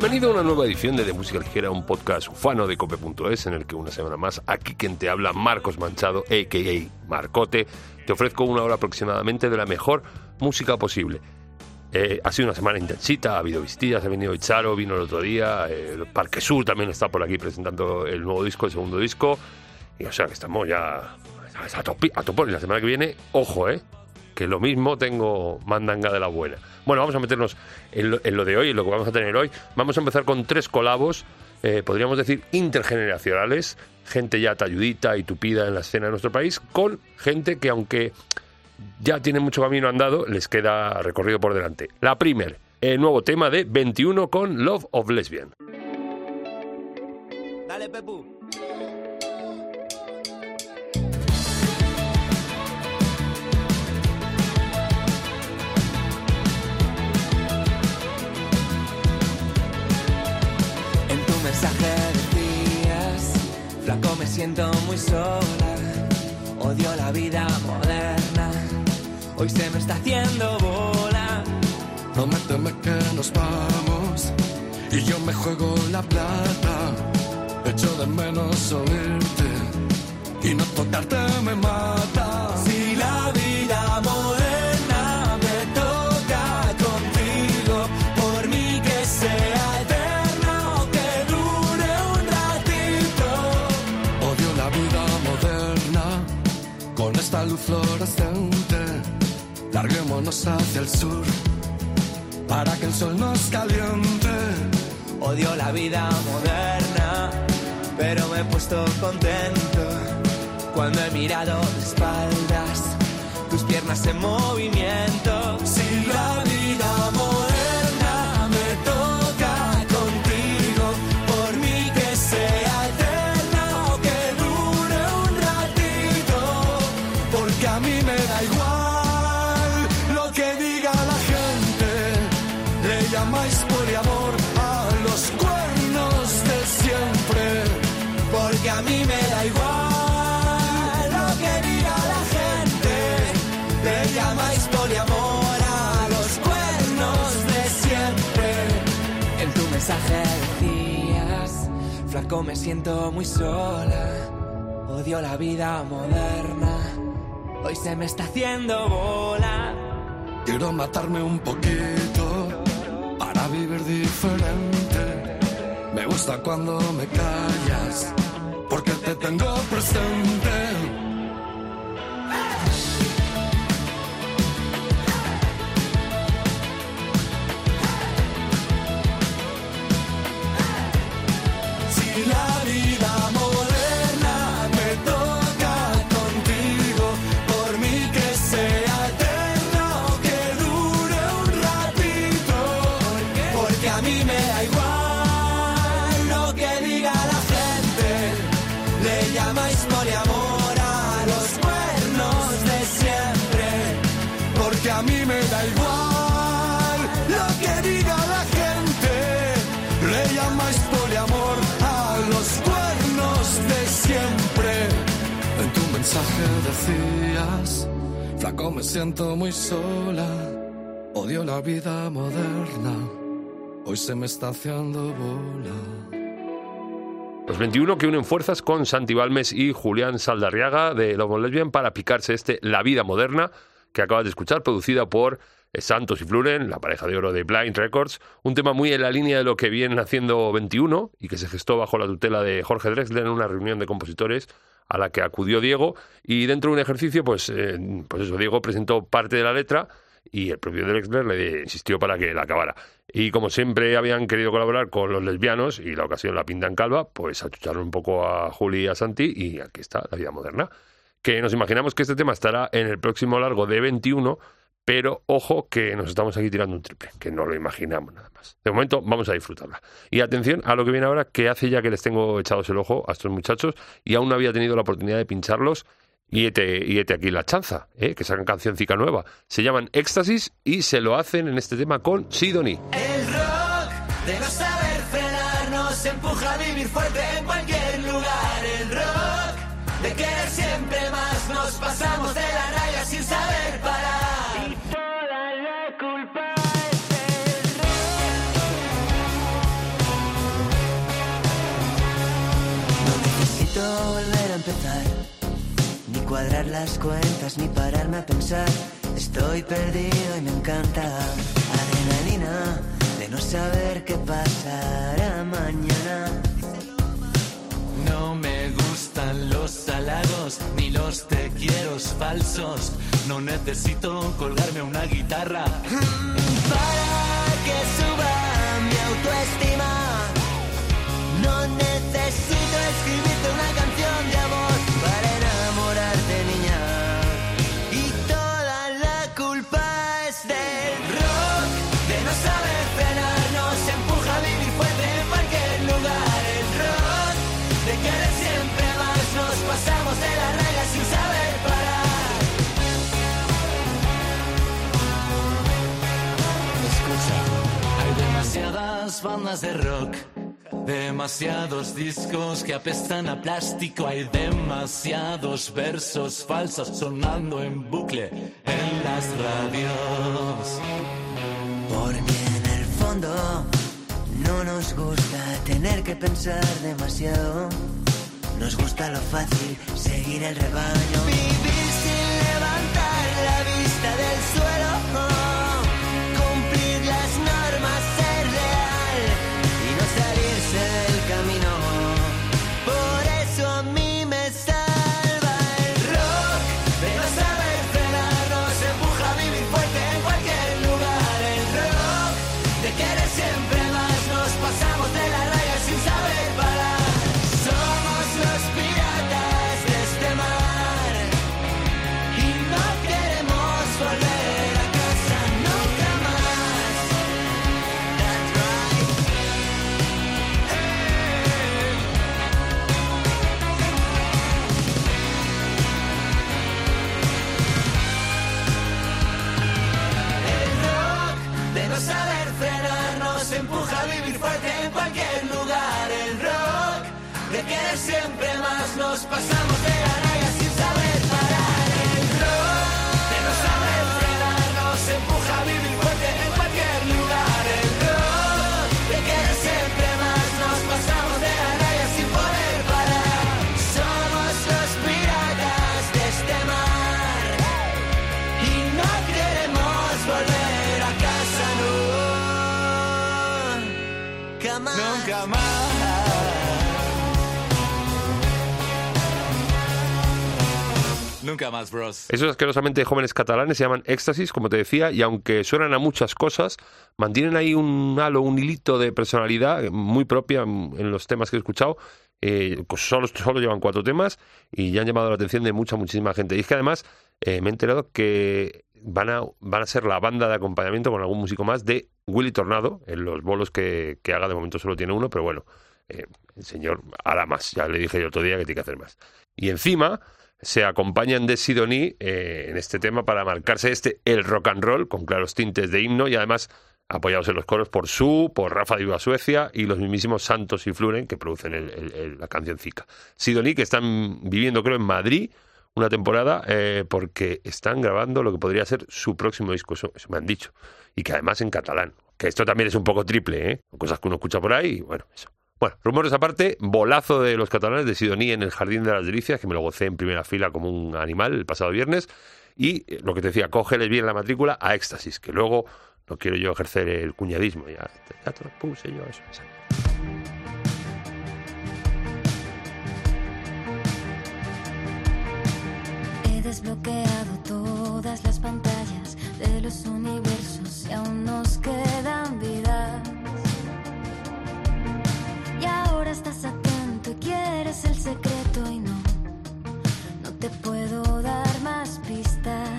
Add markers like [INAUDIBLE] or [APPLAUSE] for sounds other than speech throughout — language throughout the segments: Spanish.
Bienvenido a una nueva edición de De Música Ligera, un podcast ufano de cope.es en el que una semana más, aquí quien te habla, Marcos Manchado, a.k.a. Marcote, te ofrezco una hora aproximadamente de la mejor música posible. Eh, ha sido una semana intensita, ha habido vistillas, ha venido Icharo, vino el otro día, el Parque Sur también está por aquí presentando el nuevo disco, el segundo disco, y o sea que estamos ya a, tope, a tope. Y la semana que viene, ojo, eh, que lo mismo tengo mandanga de la buena. Bueno, vamos a meternos en lo, de hoy, en lo que vamos a tener hoy. Vamos a empezar con tres colabos, eh, podríamos decir intergeneracionales, gente ya talludita y tupida en la escena de nuestro país, con gente que aunque ya tiene mucho camino andado, les queda recorrido por delante. La primer, el nuevo tema de 21 con Love of Lesbian. Dale, Pepu. Sola, odio la vida moderna hoy se me está haciendo bola. Prométeme que nos vamos y yo me juego la plata. Echo de menos oírte y no tocarte me mata. Hacia el sur para que el sol nos caliente. Odio la vida moderna, pero me he puesto contento cuando he mirado de espaldas tus piernas en movimiento. Si la vida moderna mensaje flaco me siento muy sola, odio la vida moderna. Hoy se me está haciendo bola. Quiero matarme un poquito para vivir diferente. Me gusta cuando me callas porque te tengo presente. Flaco me siento muy sola, odio la vida moderna, hoy se me está haciendo bola. Los 21 que unen fuerzas con Santi Balmes y Julián Saldarriaga de Lobo Lesbian para picarse este La vida moderna que acabas de escuchar, producida por eh, Santos y Fluren, la pareja de oro de Blind Records, un tema muy en la línea de lo que vienen haciendo 21 y que se gestó bajo la tutela de Jorge Drexler en una reunión de compositores a la que acudió Diego y dentro de un ejercicio, pues, eh, pues eso, Diego presentó parte de la letra y el propio Drexler le insistió para que la acabara. Y como siempre habían querido colaborar con los lesbianos y la ocasión la pintan calva, pues achucharon un poco a Juli y a Santi y aquí está la vida moderna. Que nos imaginamos que este tema estará en el próximo largo de 21, pero ojo que nos estamos aquí tirando un triple, que no lo imaginamos nada más. De momento vamos a disfrutarla. Y atención a lo que viene ahora, que hace ya que les tengo echados el ojo a estos muchachos y aún no había tenido la oportunidad de pincharlos. Y este, aquí la chanza, ¿eh? que sacan cancioncica nueva. Se llaman Éxtasis y se lo hacen en este tema con Sidonie. El rock de no saber frenar nos empuja a vivir fuerte en cualquier cuadrar las cuentas, ni pararme a pensar. Estoy perdido y me encanta adrenalina de no saber qué pasará mañana. No me gustan los salados ni los te quiero falsos. No necesito colgarme una guitarra. Para que suba mi autoestima, no necesito demasiadas bandas de rock, demasiados discos que apestan a plástico, hay demasiados versos falsos sonando en bucle en las radios. Porque en el fondo no nos gusta tener que pensar demasiado. Nos gusta lo fácil, seguir el rebaño. Vivir sin levantar la vista del suelo. Siempre más nos pasamos Nunca más, bros. Esos asquerosamente jóvenes catalanes se llaman Éxtasis, como te decía, y aunque suenan a muchas cosas, mantienen ahí un halo, un hilito de personalidad muy propia en los temas que he escuchado. Eh, pues solo, solo llevan cuatro temas y ya han llamado la atención de mucha, muchísima gente. Y es que además eh, me he enterado que van a, van a ser la banda de acompañamiento con algún músico más de Willy Tornado, en los bolos que, que haga, de momento solo tiene uno, pero bueno, eh, el señor hará más. Ya le dije yo otro día que tiene que hacer más. Y encima se acompañan de Sidoní eh, en este tema para marcarse este el rock and roll con claros tintes de himno y además apoyados en los coros por Su, por Rafa de Viva Suecia y los mismísimos Santos y Fluren que producen el- el- el- la. Sidoní que están viviendo creo en Madrid una temporada eh, porque están grabando lo que podría ser su próximo disco, eso, eso me han dicho, y que además en catalán, que esto también es un poco triple, ¿eh? cosas que uno escucha por ahí y bueno, eso. Bueno, rumores aparte, bolazo de los catalanes de Sidoní en el Jardín de las Delicias, que me lo gocé en primera fila como un animal el pasado viernes. Y eh, lo que te decía, cógeles bien la matrícula a éxtasis, que luego no quiero yo ejercer el cuñadismo, ya, ya te lo puse yo eso. exacto. He desbloqueado todas las pantallas de los universos y aún nos quedan vidas. Estás atento y quieres el secreto y no, no te puedo dar más pistas.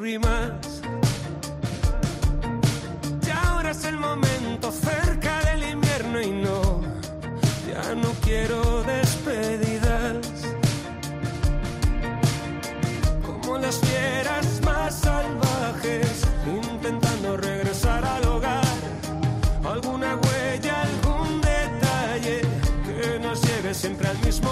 Rimas. Y ahora es el momento cerca del invierno y no, ya no quiero despedidas. Como las fieras más salvajes, intentando regresar al hogar. Alguna huella, algún detalle que nos lleve siempre al mismo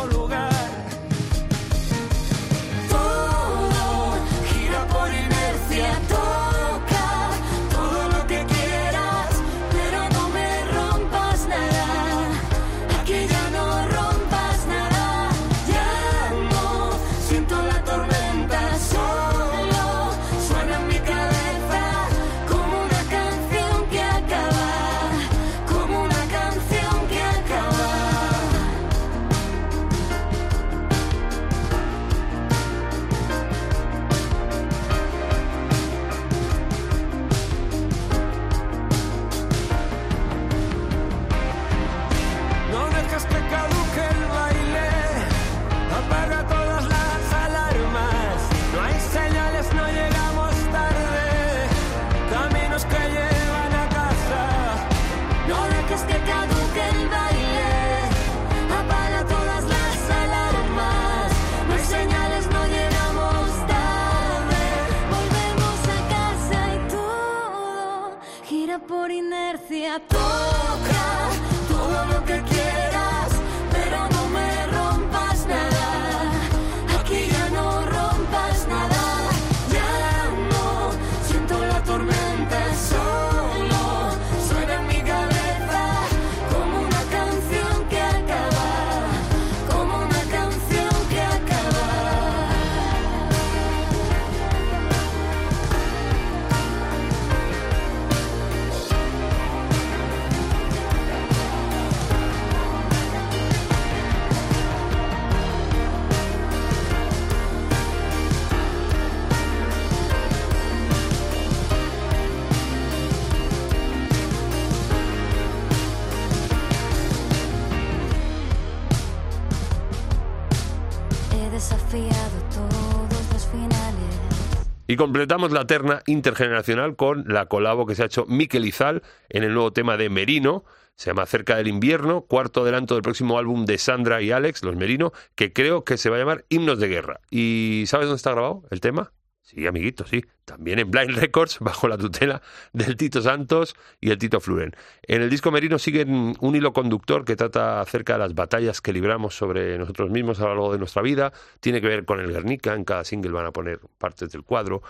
Y completamos la terna intergeneracional con la colabo que se ha hecho Miquel Izal en el nuevo tema de Merino. Se llama Cerca del invierno, cuarto adelanto del próximo álbum de Sandra y Alex, los Merino, que creo que se va a llamar Himnos de Guerra. ¿Y sabes dónde está grabado el tema? Sí, amiguito, sí. También en Blind Records, [LAUGHS] bajo la tutela del Tito Santos y el Tito Fluren. En el disco Merino siguen un hilo conductor que trata acerca de las batallas que libramos sobre nosotros mismos a lo largo de nuestra vida. Tiene que ver con el Guernica. En cada single van a poner partes del cuadro.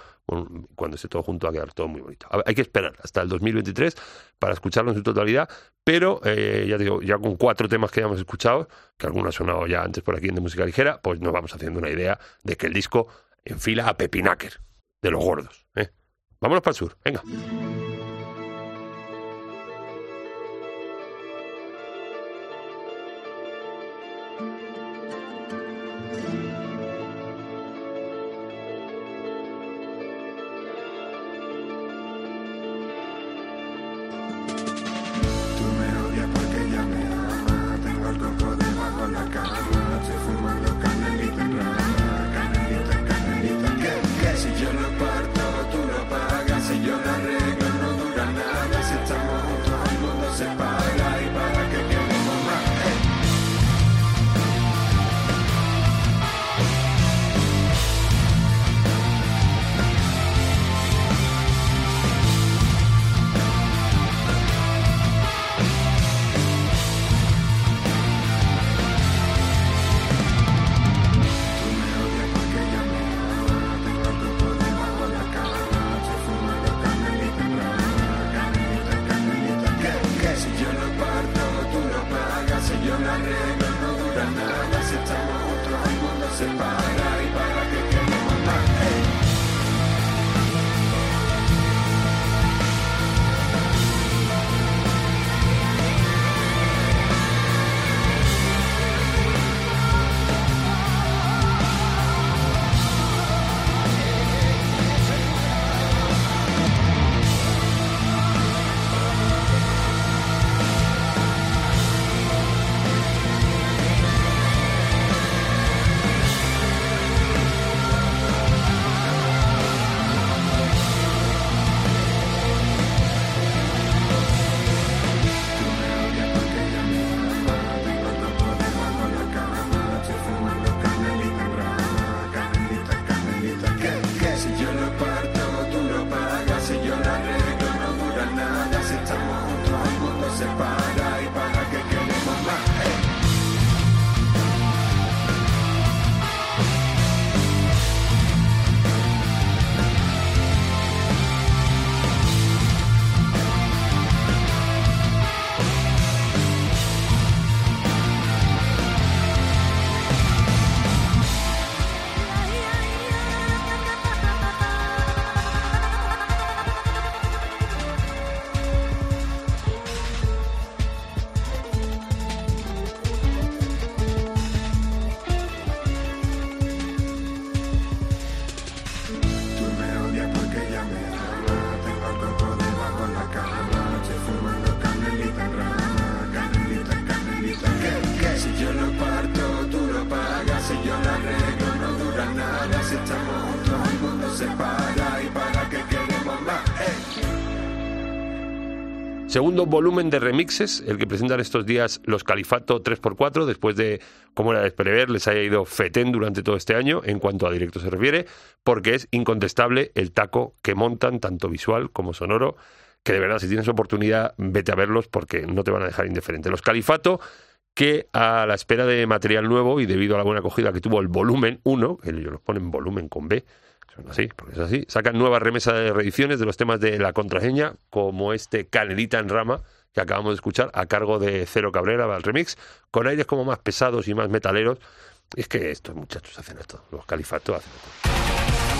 Cuando esté todo junto va a quedar todo muy bonito. Hay que esperar hasta el 2023 para escucharlo en su totalidad. Pero, eh, ya digo, ya con cuatro temas que hayamos escuchado, que algunos han sonado ya antes por aquí en de música ligera, pues nos vamos haciendo una idea de que el disco enfila a Pepinaker, de los gordos. ¿eh? Vámonos para el sur, venga. Segundo volumen de remixes, el que presentan estos días los Califato 3x4, después de, como era de prever, les haya ido fetén durante todo este año, en cuanto a directo se refiere, porque es incontestable el taco que montan, tanto visual como sonoro, que de verdad, si tienes oportunidad, vete a verlos porque no te van a dejar indiferente. Los Califato, que a la espera de material nuevo y debido a la buena acogida que tuvo el volumen 1, que ellos los ponen volumen con B, son así, porque es así. Sacan nuevas remesas de reediciones de los temas de la contraseña, como este Canelita en Rama, que acabamos de escuchar, a cargo de Cero Cabrera, el remix, con aires como más pesados y más metaleros. Es que estos muchachos hacen esto, los califatos hacen esto.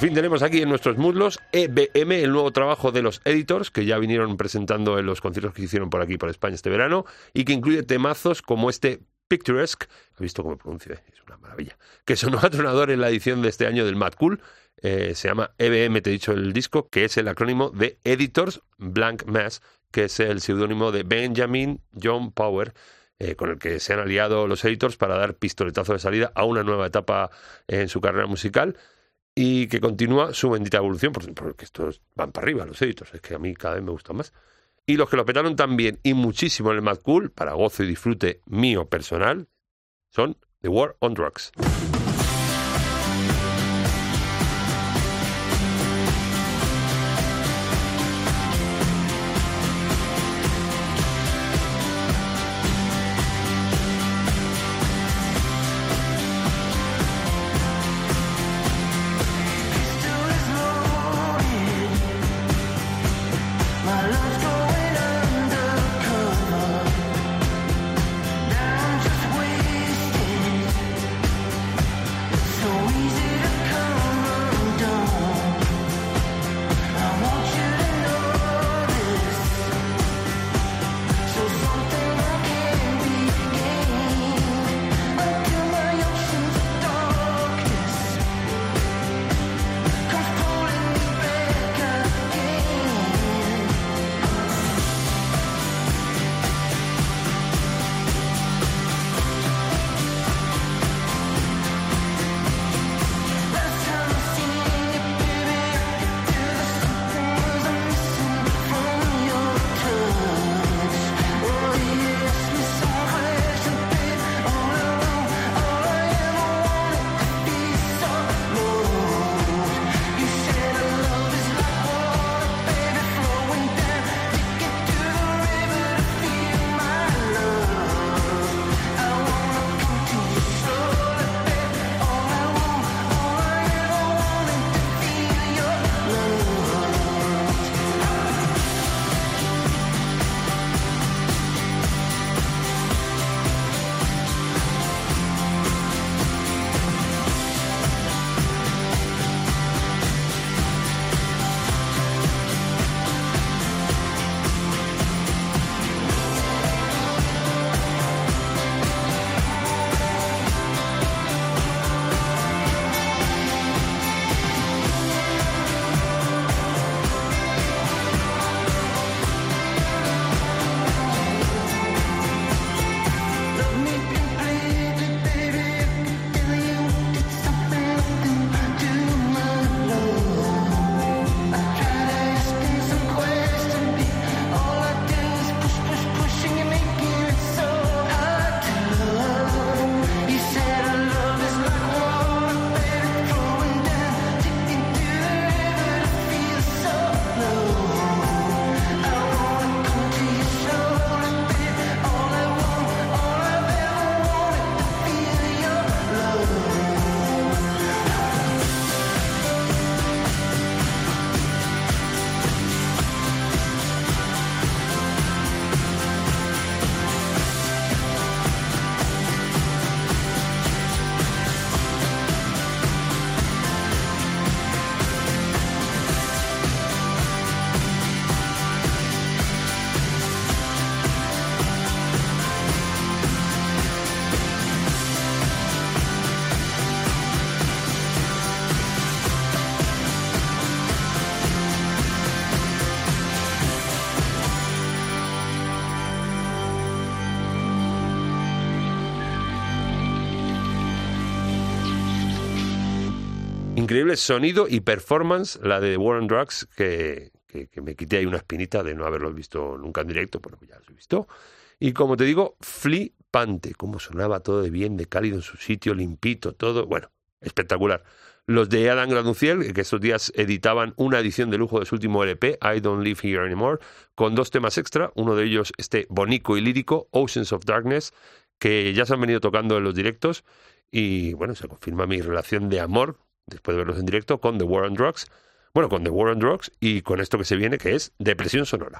Fin tenemos aquí en nuestros muslos EBM, el nuevo trabajo de los Editors, que ya vinieron presentando en los conciertos que hicieron por aquí, por España este verano, y que incluye temazos como este Picturesque, he visto cómo pronuncio, es una maravilla, que sonó [LAUGHS] a tronador en la edición de este año del Mad Cool, eh, se llama EBM, te he dicho el disco, que es el acrónimo de Editors Blank Mass, que es el seudónimo de Benjamin John Power, eh, con el que se han aliado los editors para dar pistoletazo de salida a una nueva etapa en su carrera musical y que continúa su bendita evolución, porque, estos van para arriba, los editors, es que a mí cada vez me gustan más. Y los que lo petaron también y muchísimo en el Mad Cool, para gozo y disfrute mío personal, son The War on Drugs. Increíble sonido y performance, la de War on Drugs, que, que, me quité ahí una espinita de no haberlos visto nunca en directo, bueno, ya los he visto. Y como te digo, flipante, cómo sonaba todo de bien, de cálido en su sitio, limpito, todo, bueno, espectacular. Los de Adam Graduciel, que estos días editaban una edición de lujo de su último LP, I Don't Live Here Anymore, con dos temas extra, uno de ellos este bonico y lírico, Oceans of Darkness, que ya se han venido tocando en los directos y bueno, se confirma mi relación de amor, después de verlos en directo, con The War on Drugs, bueno, con The War on Drugs y con esto que se viene, que es Depresión Sonora.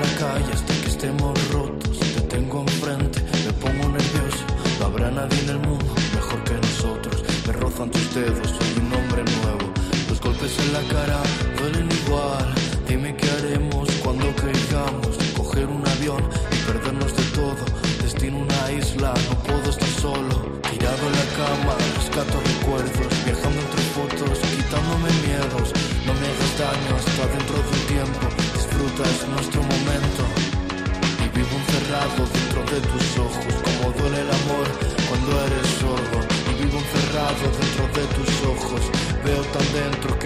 La calle hasta que estemos rotos, te tengo enfrente, me pongo nervioso, no habrá nadie en el mundo mejor que nosotros. Me rozan tus dedos, soy un hombre nuevo. Los golpes en la cara duelen de tus ojos Como duele el amor cuando eres sordo Y vivo encerrado dentro de tus ojos Veo tan dentro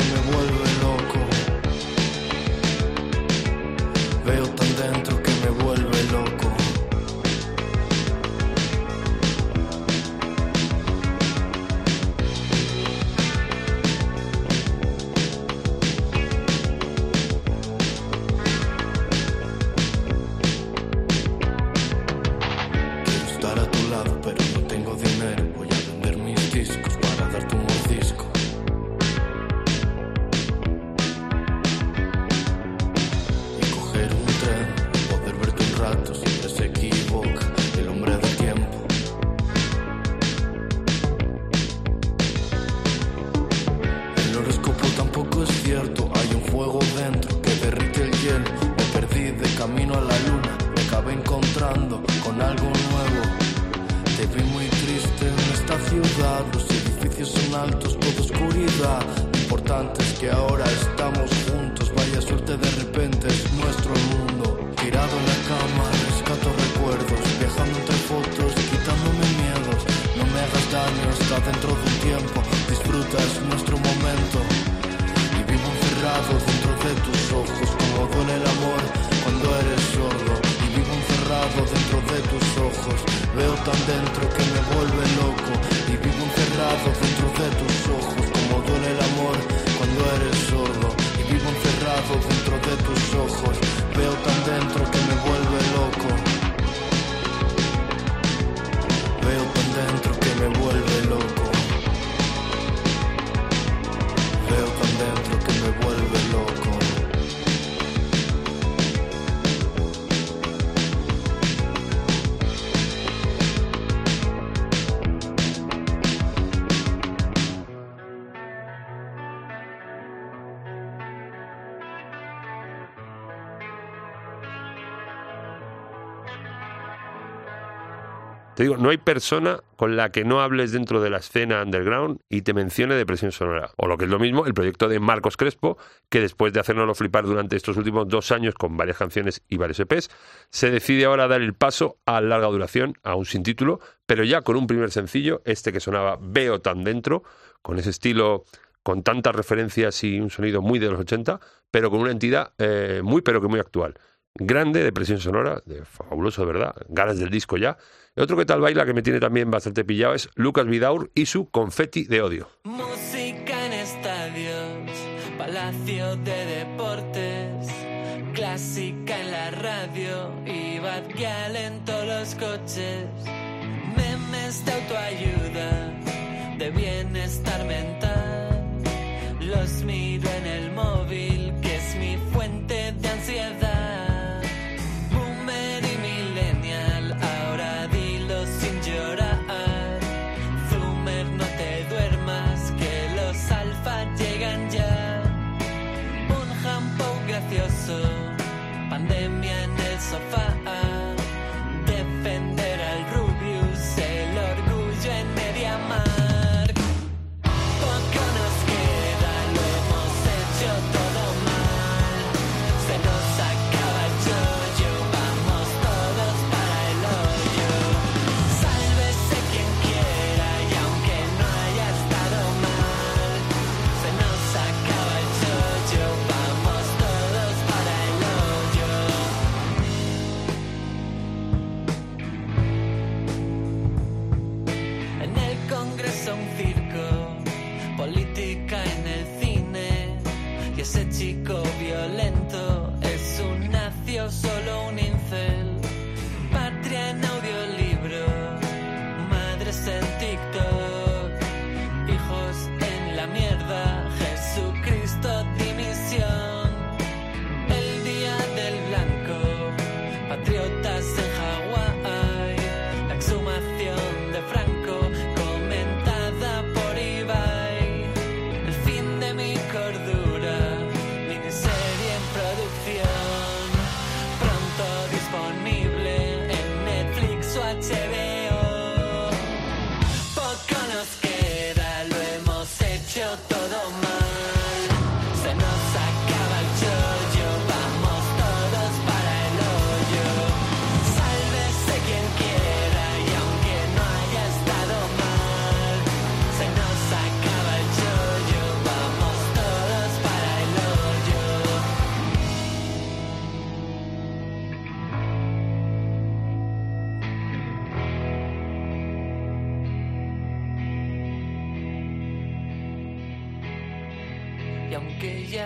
Digo, no hay persona con la que no hables dentro de la escena underground y te mencione depresión sonora. O lo que es lo mismo, el proyecto de Marcos Crespo, que después de hacernoslo flipar durante estos últimos dos años con varias canciones y varios EPs, se decide ahora dar el paso a larga duración, aún sin título, pero ya con un primer sencillo, este que sonaba Veo tan dentro, con ese estilo con tantas referencias y un sonido muy de los 80, pero con una entidad eh, muy pero que muy actual. Grande, depresión sonora, de fabuloso, ¿verdad? Ganas del disco ya. El otro que tal baila que me tiene también bastante pillado es Lucas Vidaur y su Confetti de Odio. Música en estadios, palacio de deportes, clásica en la radio y Bad en todos los coches. Memes de autoayuda, de bienestar mental, los míos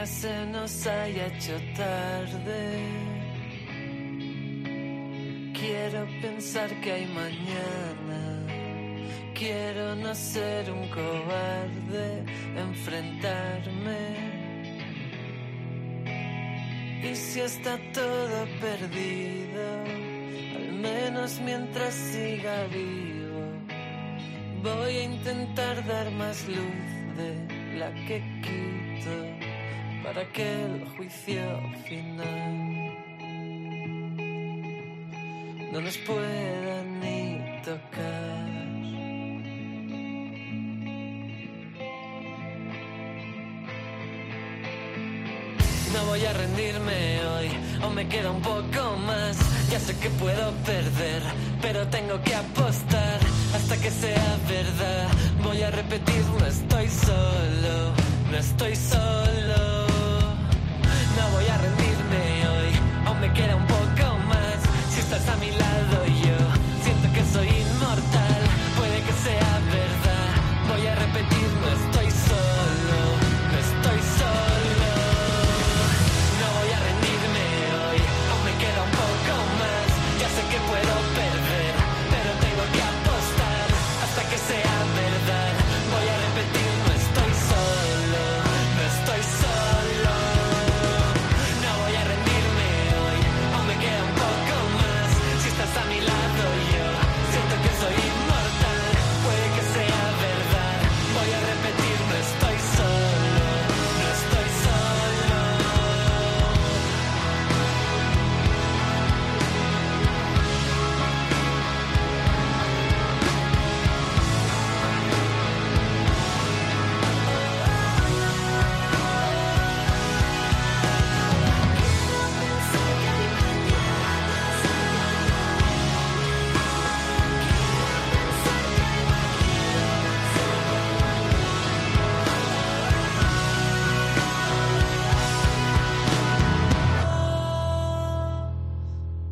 se nos haya hecho tarde. Quiero pensar que hay mañana. Quiero no ser un cobarde, enfrentarme. Y si está todo perdido, al menos mientras siga vivo, voy a intentar dar más luz de la que para aquel juicio final no nos puedan ni tocar. No voy a rendirme hoy, o me queda un poco más. Ya sé que puedo perder, pero tengo que apostar hasta que sea verdad. Voy a repetir, no estoy solo, no estoy solo. queda un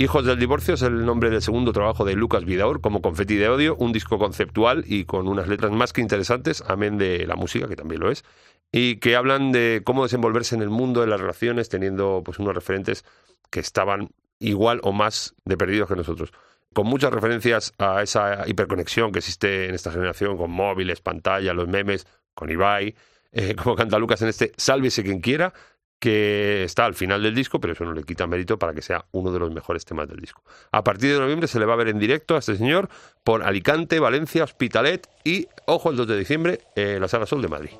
Hijos del Divorcio es el nombre del segundo trabajo de Lucas Vidaur como Confeti de Odio, un disco conceptual y con unas letras más que interesantes, amén de la música, que también lo es, y que hablan de cómo desenvolverse en el mundo de las relaciones teniendo pues unos referentes que estaban igual o más de perdidos que nosotros. Con muchas referencias a esa hiperconexión que existe en esta generación con móviles, pantalla, los memes, con Ibai, eh, [LAUGHS] como canta Lucas en este Sálvese quien quiera, que está al final del disco, pero eso no le quita mérito para que sea uno de los mejores temas del disco. A partir de noviembre se le va a ver en directo a este señor por Alicante, Valencia, Hospitalet y, ojo, el 2 de diciembre, eh, la Sala Sol de Madrid.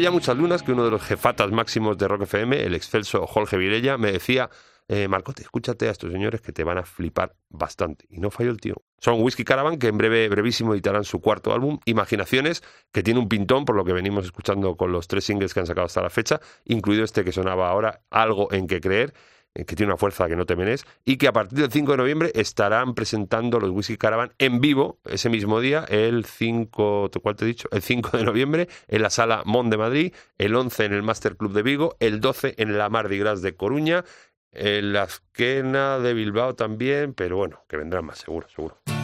Ya muchas lunas que uno de los jefatas máximos de Rock FM, el excelso Jorge Vilella, me decía, eh, Marcote, escúchate a estos señores que te van a flipar bastante. Y no falló el tío. Son Whiskey Caravan, que en breve, brevísimo, editarán su cuarto álbum, Imaginaciones, que tiene un pintón, por lo que venimos escuchando con los tres singles que han sacado hasta la fecha, incluido este que sonaba ahora, Algo en que creer, que tiene una fuerza que no temenes, y que a partir del 5 de noviembre estarán presentando los Whisky Caravan en vivo ese mismo día, el 5, ¿cuál te he dicho? El 5 de noviembre en la sala Mon de Madrid, el 11 en el Master Club de Vigo, el 12 en la Mardi Gras de Coruña, en la Esquena de Bilbao también, pero bueno, que vendrán más, seguro, seguro.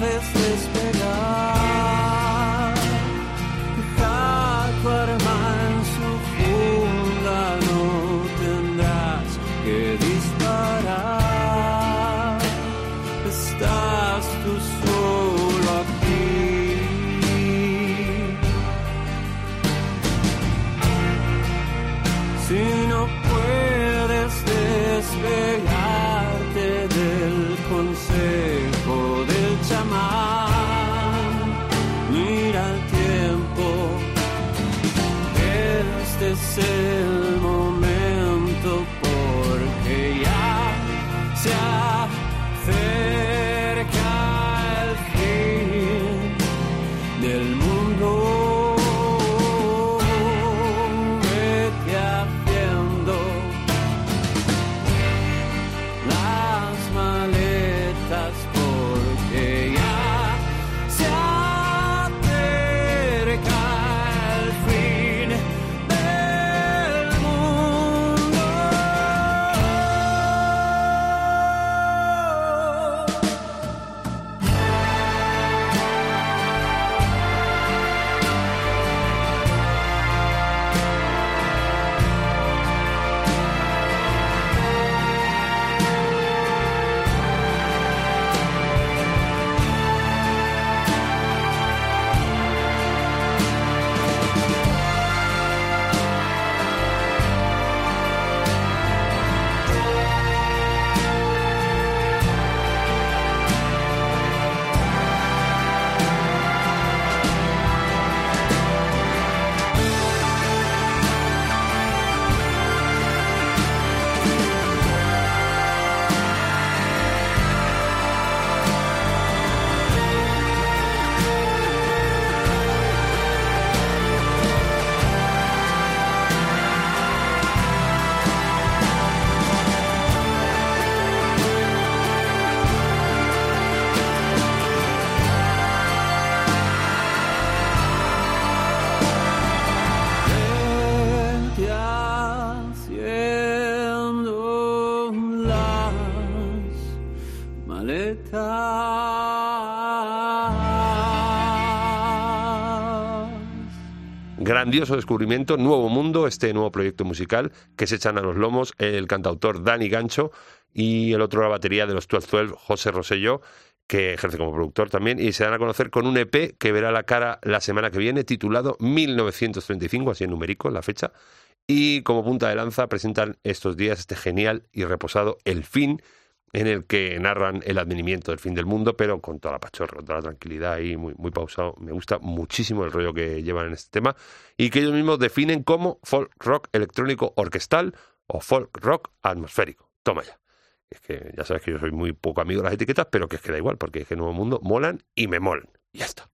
veces Grandioso descubrimiento, nuevo mundo, este nuevo proyecto musical que se echan a los lomos el cantautor Dani Gancho y el otro la batería de los 1212, José Rosello, que ejerce como productor también, y se dan a conocer con un EP que verá la cara la semana que viene, titulado 1935, así en numérico la fecha, y como punta de lanza presentan estos días este genial y reposado El Fin, en el que narran el advenimiento del fin del mundo, pero con toda la pachorra, con toda la tranquilidad y muy, pausado. Me gusta muchísimo el rollo que llevan en este tema y que ellos mismos definen como folk rock electrónico orquestal o folk rock atmosférico. Toma ya. Es que ya sabes que yo soy muy poco amigo de las etiquetas, pero que es que da igual, porque es que Nuevo Mundo molan y me molan. Y ya está.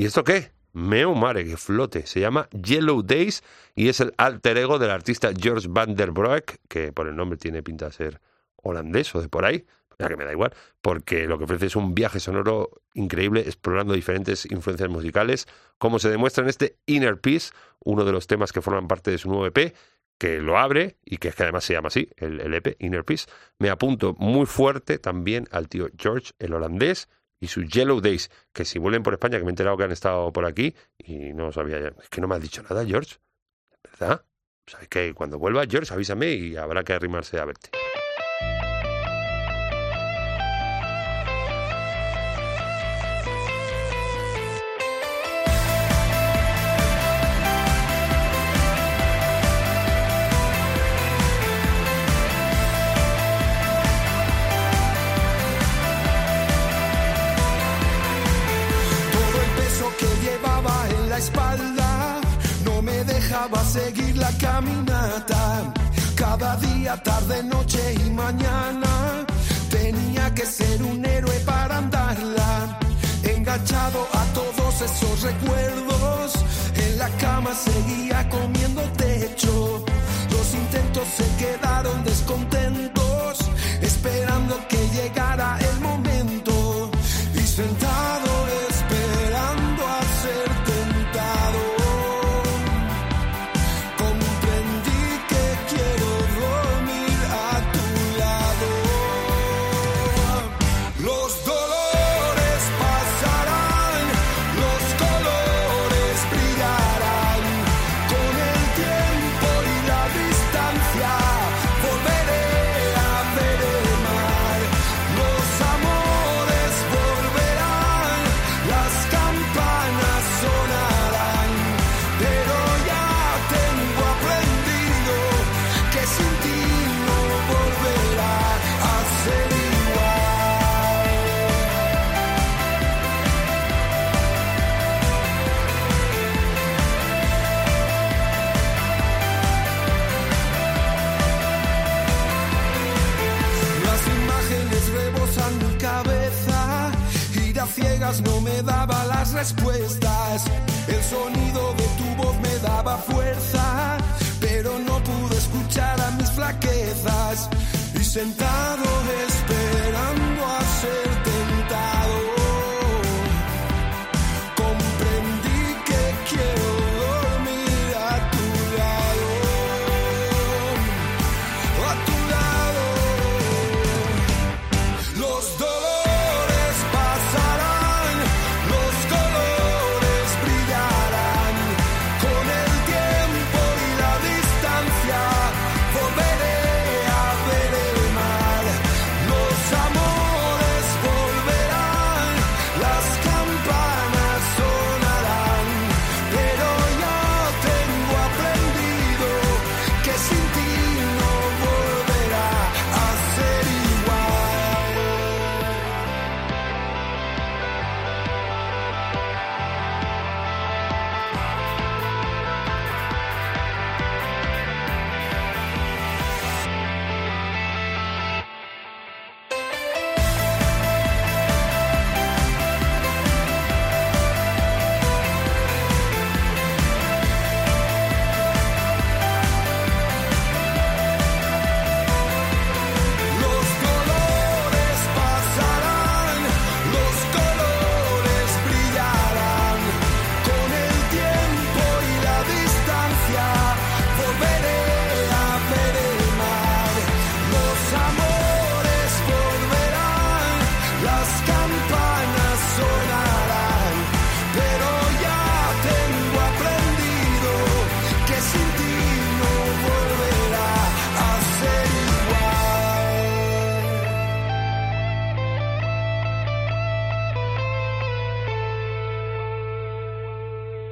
¿Y esto qué? Meu mare, que flote. Se llama Yellow Days y es el alter ego del artista George van der Broek, que por el nombre tiene pinta de ser holandés o de por ahí, ya que me da igual, porque lo que ofrece es un viaje sonoro increíble explorando diferentes influencias musicales, como se demuestra en este Inner Peace, uno de los temas que forman parte de su nuevo EP, que lo abre y que es que además se llama así, el, el EP Inner Peace. Me apunto muy fuerte también al tío George, el holandés, y sus Yellow Days, que si vuelven por España, que me he enterado que han estado por aquí y no sabía ya. Es que no me has dicho nada, George. ¿Verdad? ¿Sabes que Cuando vuelva, George, avísame y habrá que arrimarse a verte. Caminata. Cada día, tarde, noche y mañana. Tenía que ser un héroe para andarla. Enganchado a todos esos recuerdos. En la cama seguía comiendo techo. Los intentos se quedaron descontentos.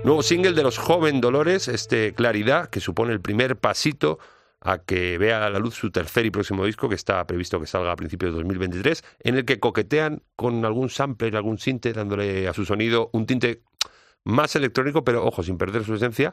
Nuevo single de los Joven Dolores, este Claridad, que supone el primer pasito a que vea a la luz su tercer y próximo disco, que está previsto que salga a principios de 2023, en el que coquetean con algún sampler, algún sinte, dándole a su sonido un tinte más electrónico, pero ojo, sin perder su esencia.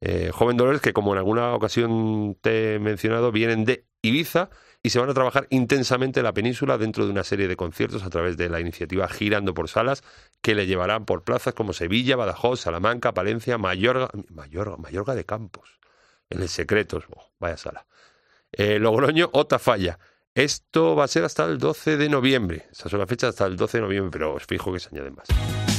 Eh, Joven Dolores, que como en alguna ocasión te he mencionado, vienen de Ibiza y se van a trabajar intensamente en la península dentro de una serie de conciertos a través de la iniciativa Girando por Salas, que le llevarán por plazas como Sevilla, Badajoz, Salamanca, Palencia, Mayorga, Mayorga, Mayorga de Campos, en el Secretos, oh, vaya sala. Eh, Logroño o Tafalla. Esto va a ser hasta el 12 de noviembre. Esas son las fechas hasta el 12 de noviembre, pero os fijo que se añaden más.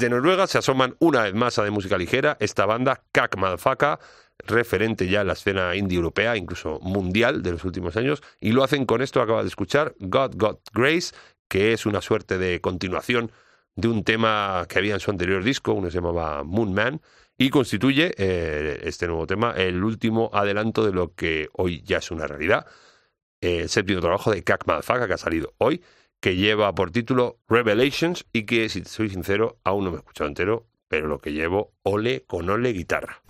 Desde Noruega se asoman una vez más a de música ligera esta banda Kak Madfaka, referente ya en la escena indie europea, incluso mundial de los últimos años, y lo hacen con esto acaba de escuchar, God Got Grace, que es una suerte de continuación de un tema que había en su anterior disco, uno se llamaba Moon Man, y constituye eh, este nuevo tema el último adelanto de lo que hoy ya es una realidad, el séptimo trabajo de Kak Madfaka que ha salido hoy, que lleva por título Revelations y que, si soy sincero, aún no me he escuchado entero, pero lo que llevo, ole con ole guitarra.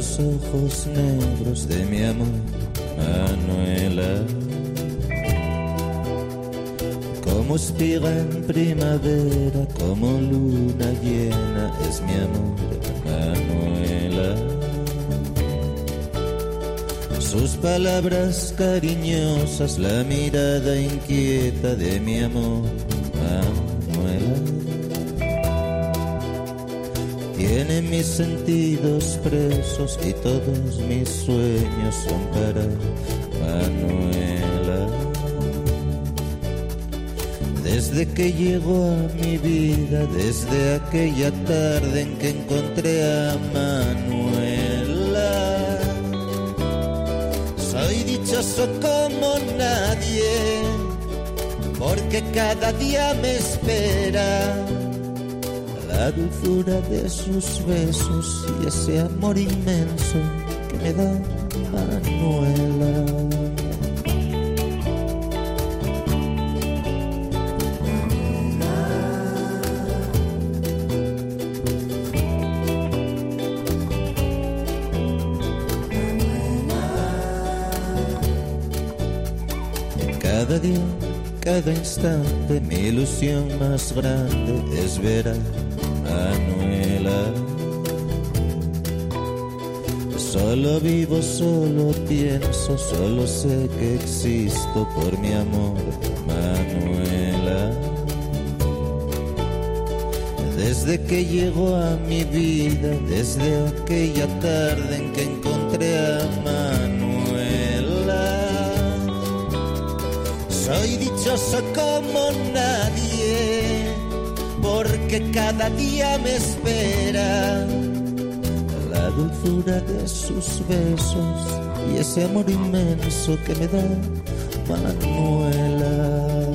Los ojos negros de mi amor, Manuela. Como espiga en primavera, como luna llena, es mi amor, Manuela. Sus palabras cariñosas, la mirada inquieta de mi amor, Mis sentidos presos y todos mis sueños son para Manuela. Desde que llegó a mi vida, desde aquella tarde en que encontré a Manuela, soy dichoso como nadie, porque cada día me espera la dulzura de sus besos y ese amor inmenso que me da Manuela. Cada día, cada instante, mi ilusión más grande es ver Manuela. Solo vivo, solo pienso, solo sé que existo por mi amor, Manuela. Desde que llegó a mi vida, desde aquella tarde en que encontré a Manuela, soy dichoso como nadie porque cada día me espera la dulzura de sus besos y ese amor inmenso que me da Manuela.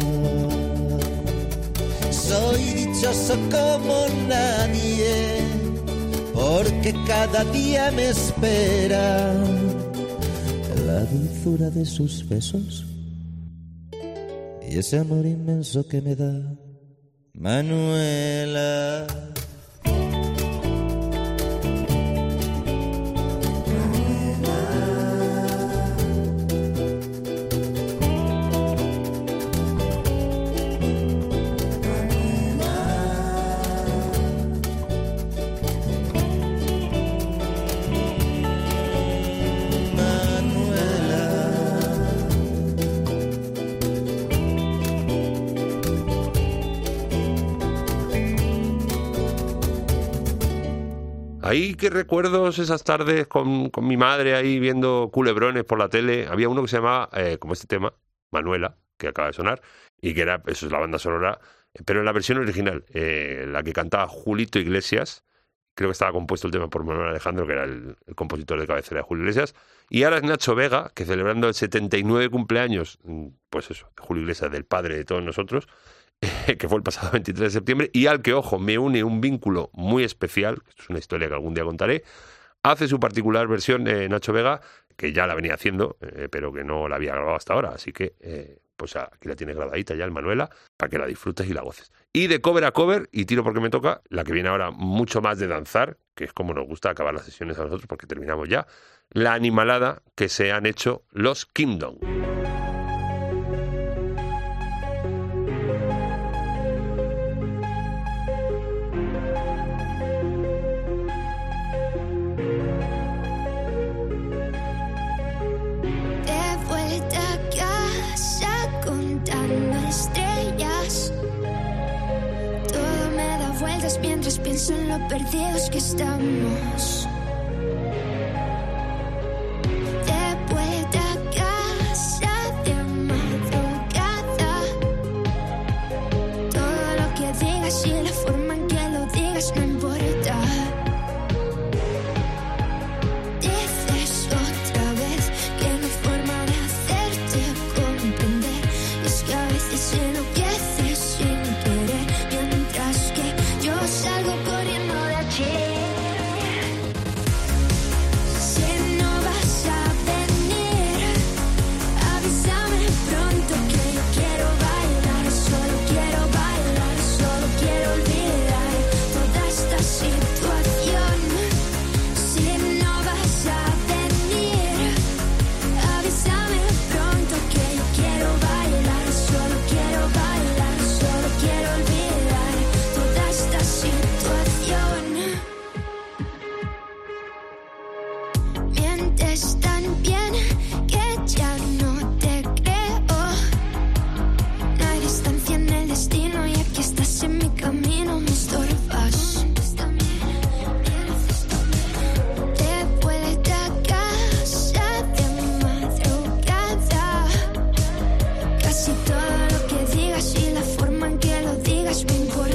Soy dichoso como nadie, porque cada día me espera la dulzura de sus besos y ese amor inmenso que me da Manuela. Ahí qué recuerdos esas tardes con, con mi madre ahí viendo culebrones por la tele. Había uno que se llamaba, eh, como este tema, Manuela, que acaba de sonar, y que era, eso es la banda sonora, pero en la versión original, eh, la que cantaba Julito Iglesias, creo que estaba compuesto el tema por Manuel Alejandro, que era el, el compositor de cabecera de Julio Iglesias, y ahora es Nacho Vega, que celebrando el 79 cumpleaños, mm, pues eso, de Julio Iglesias, del padre de todos nosotros, [LAUGHS] que fue el pasado 23 de septiembre, y al que, ojo, me une un vínculo muy especial, esto es una historia que algún día contaré, hace su particular versión eh, Nacho Vega, que ya la venía haciendo, eh, pero que no la había grabado hasta ahora, así que eh, pues aquí la tiene grabadita ya el Manuela, para que la disfrutes y la goces. Y de cover a cover, y tiro porque me toca, la que viene ahora mucho más de danzar, que es como nos gusta acabar las sesiones a nosotros, porque terminamos ya, la animalada que se han hecho los Kingdom. En lo perdidos que estamos. Que lo digas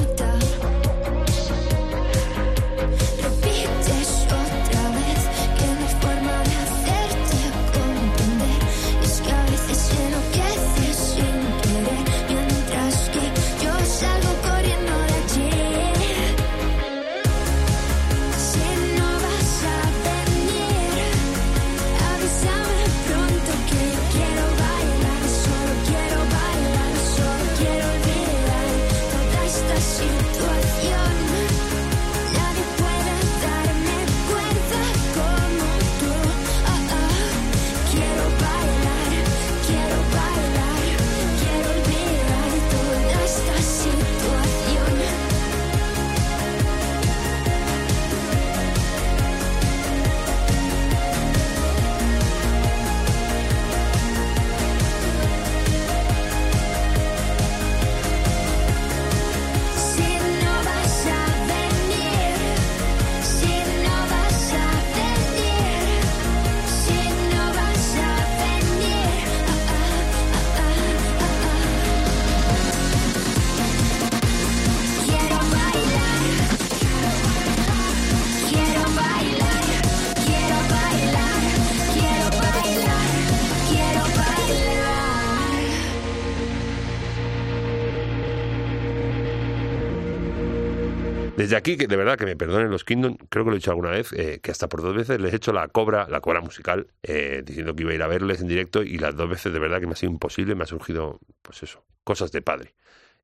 Desde aquí, que de verdad que me perdonen los Kingdom, creo que lo he dicho alguna vez, eh, que hasta por dos veces les he hecho la cobra, la cobra musical, eh, diciendo que iba a ir a verles en directo y las dos veces de verdad que me ha sido imposible, me ha surgido, pues eso, cosas de padre.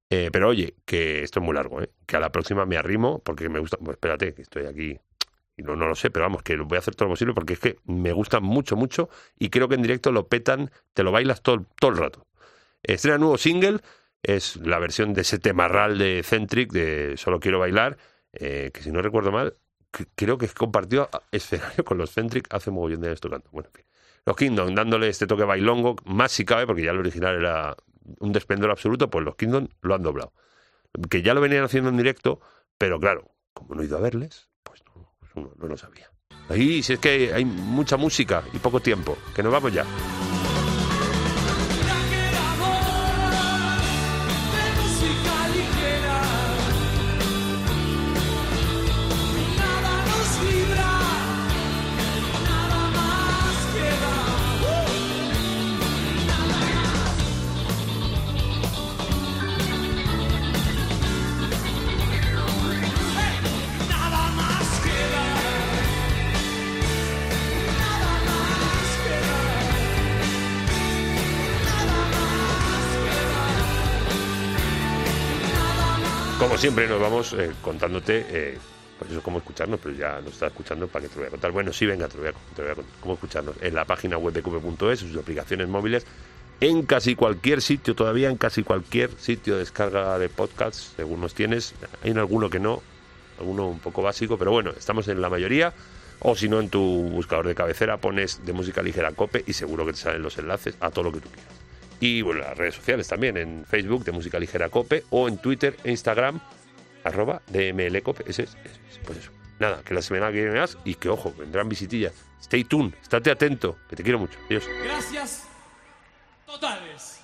Eh, pero oye, que esto es muy largo, que a la próxima me arrimo porque me gusta, pues espérate, que estoy aquí y no, no lo sé, pero vamos, que voy a hacer todo lo posible porque es que me gustan mucho, mucho y creo que en directo lo petan, te lo bailas todo, todo el rato. Estrena nuevo single, es la versión de ese temarral de Centric, de Solo Quiero Bailar, eh, que si no recuerdo mal, creo que compartió escenario con los Centric hace mogollón de años tocando. Bueno, en fin. Los Kingdom dándole este toque bailongo, más si cabe, porque ya el original era un desplendor absoluto, pues los Kingdom lo han doblado. Que ya lo venían haciendo en directo, pero claro, como no he ido a verles, pues no, pues no lo sabía. Ahí, si es que hay mucha música y poco tiempo, que nos vamos ya. Siempre nos vamos eh, contándote, eh, pues eso, cómo escucharnos, pero ya nos está escuchando para que te lo voy a contar. Bueno, sí, venga, te lo voy a, contar. Cómo escucharnos en la página web de cube.es, sus aplicaciones móviles, en casi cualquier sitio, todavía en casi cualquier sitio de descarga de podcasts, según nos tienes. Hay en alguno que no, alguno un poco básico, pero bueno, estamos en la mayoría. O si no, en tu buscador de cabecera pones de música ligera cope y seguro que te salen los enlaces a todo lo que tú quieras. Y bueno, las redes sociales también, en Facebook de Música Ligera Cope o en Twitter e Instagram arroba es, ese es, pues eso. Nada, que la semana que viene más y que ojo, vendrán visitillas. Stay tuned, estate atento, que te quiero mucho. Adiós. Gracias totales.